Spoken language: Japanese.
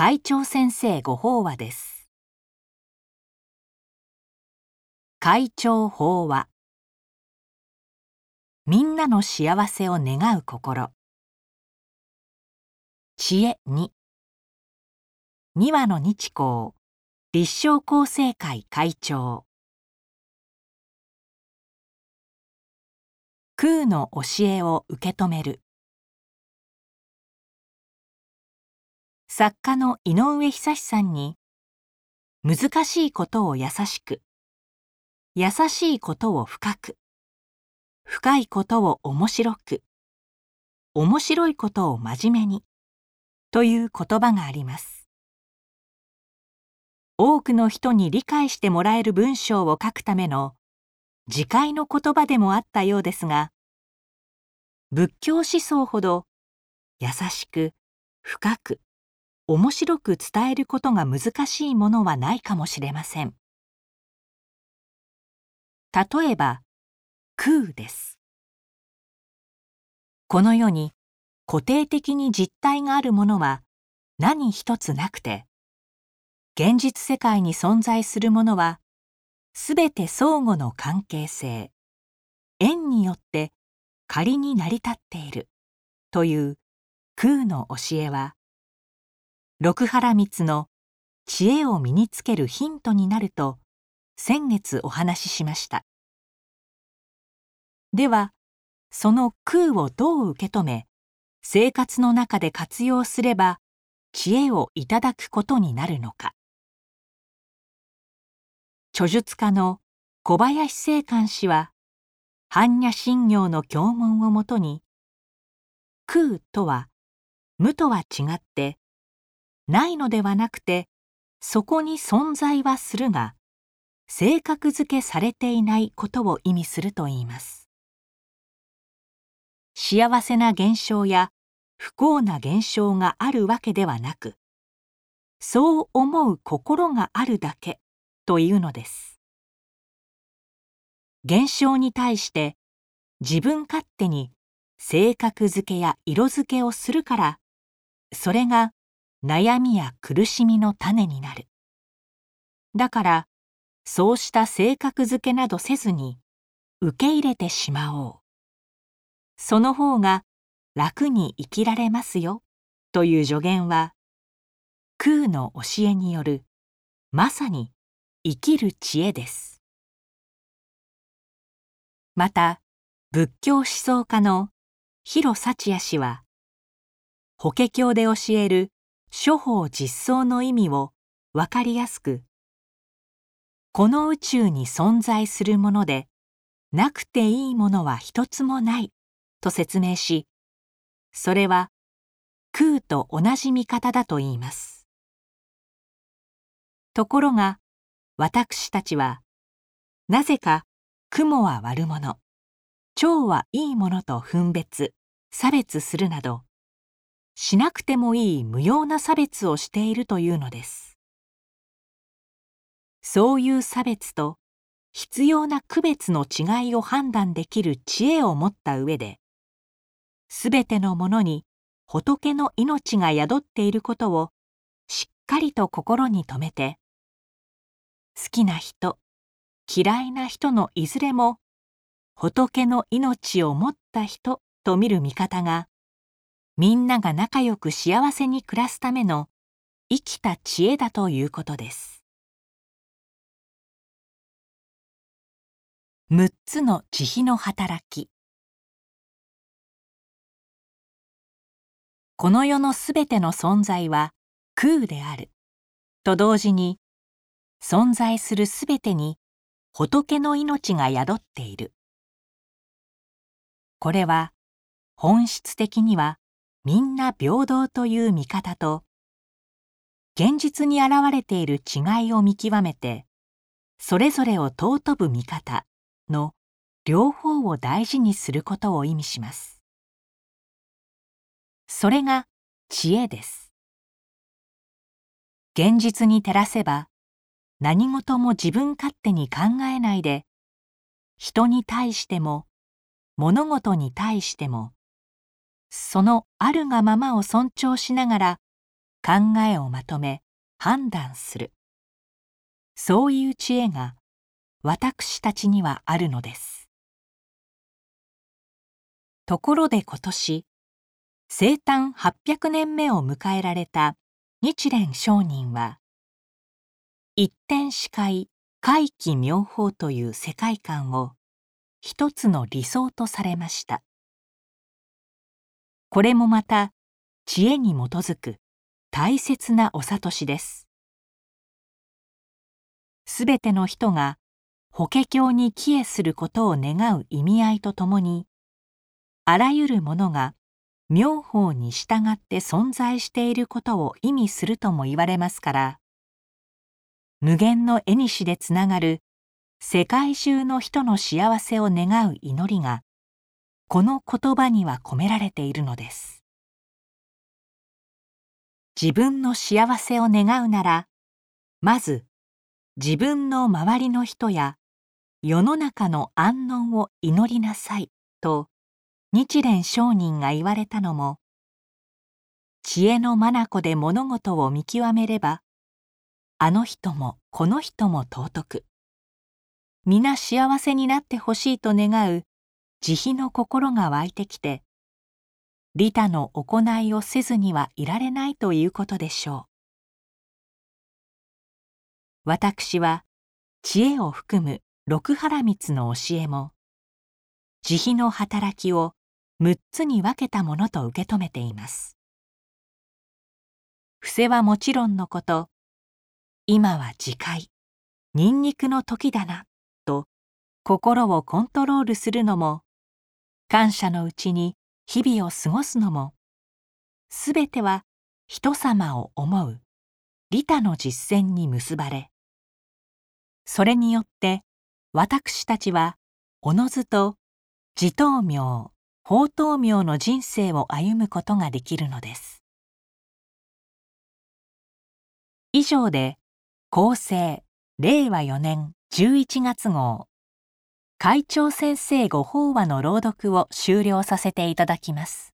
会長先生ご法話です。会長法話。みんなの幸せを願う心。知恵2二羽の日光。立正厚生会会長。空の教えを受け止める。作家の井上久志さんに難しいことを優しく優しいことを深く深いことを面白く面白いことを真面目にという言葉があります。多くの人に理解してもらえる文章を書くための自戒の言葉でもあったようですが仏教思想ほど優しく深く面白く伝えることが難しいものはないかもしれません。例えば空です。この世に固定的に実体があるものは何一つなくて現実世界に存在するものはすべて相互の関係性縁によって仮に成り立っているという空の教えは六原光の知恵を身につけるヒントになると先月お話ししました。ではその空をどう受け止め生活の中で活用すれば知恵をいただくことになるのか。著述家の小林正観氏は般若心経の経文をもとに空とは無とは違ってないのではなくてそこに存在はするが性格づけされていないことを意味するといいます。幸せな現象や不幸な現象があるわけではなくそう思う心があるだけというのです。現象に対して自分勝手に性格づけや色づけをするからそれが悩みや苦しみの種になる。だからそうした性格づけなどせずに受け入れてしまおう。その方が楽に生きられますよ。という助言は空の教えによるまさに生きる知恵です。また仏教思想家の広幸也氏は法華経で教える諸法実相の意味を分かりやすくこの宇宙に存在するものでなくていいものは一つもないと説明しそれは空と同じ見方だと言います。ところが私たちはなぜか雲は悪者蝶はいいものと分別差別するなどしなくてもいい無用な差別をしているというのです。そういう差別と必要な区別の違いを判断できる知恵を持った上ですべてのものに仏の命が宿っていることをしっかりと心に留めて好きな人嫌いな人のいずれも仏の命を持った人と見る見方がみんなが仲良く幸せに暮らすための生きた知恵だということです。6つの慈悲の働き。この世のすべての存在は空である。と同時に存在するすべてに仏の命が宿っている。これは本質的にはみんな平等という見方と現実に現れている違いを見極めてそれぞれを尊ぶ見方の両方を大事にすることを意味します。それが知恵です。現実に照らせば何事も自分勝手に考えないで人に対しても物事に対してもそのあるがままを尊重しながら考えをまとめ判断する。そういう知恵が私たちにはあるのです。ところで今年生誕800年目を迎えられた日蓮上人は一点視界怪奇妙法という世界観を一つの理想とされました。これもまた知恵に基づく大切なお諭しです。すべての人が法華経に帰依することを願う意味合いとともにあらゆるものが妙法に従って存在していることを意味するとも言われますから無限の縁でつながる世界中の人の幸せを願う祈りがこの言葉には込められているのです。自分の幸せを願うならまず自分の周りの人や世の中の安穏を祈りなさいと日蓮上人が言われたのも知恵の眼で物事を見極めればあの人もこの人も尊く。皆幸せになってほしいと願う慈悲の心が湧いてきて利他の行いをせずにはいられないということでしょう。私は知恵を含む六原光の教えも慈悲の働きを6つに分けたものと受け止めています。伏せはもちろんのこと今は自戒ニンニクの時だなと心をコントロールするのも感謝のうちに日々を過ごすのもすべては人様を思う利他の実践に結ばれそれによって私たちはおのずと自灯明法灯明の人生を歩むことができるのです。以上で厚生令和4年11月号。会長先生ご法話の朗読を終了させていただきます。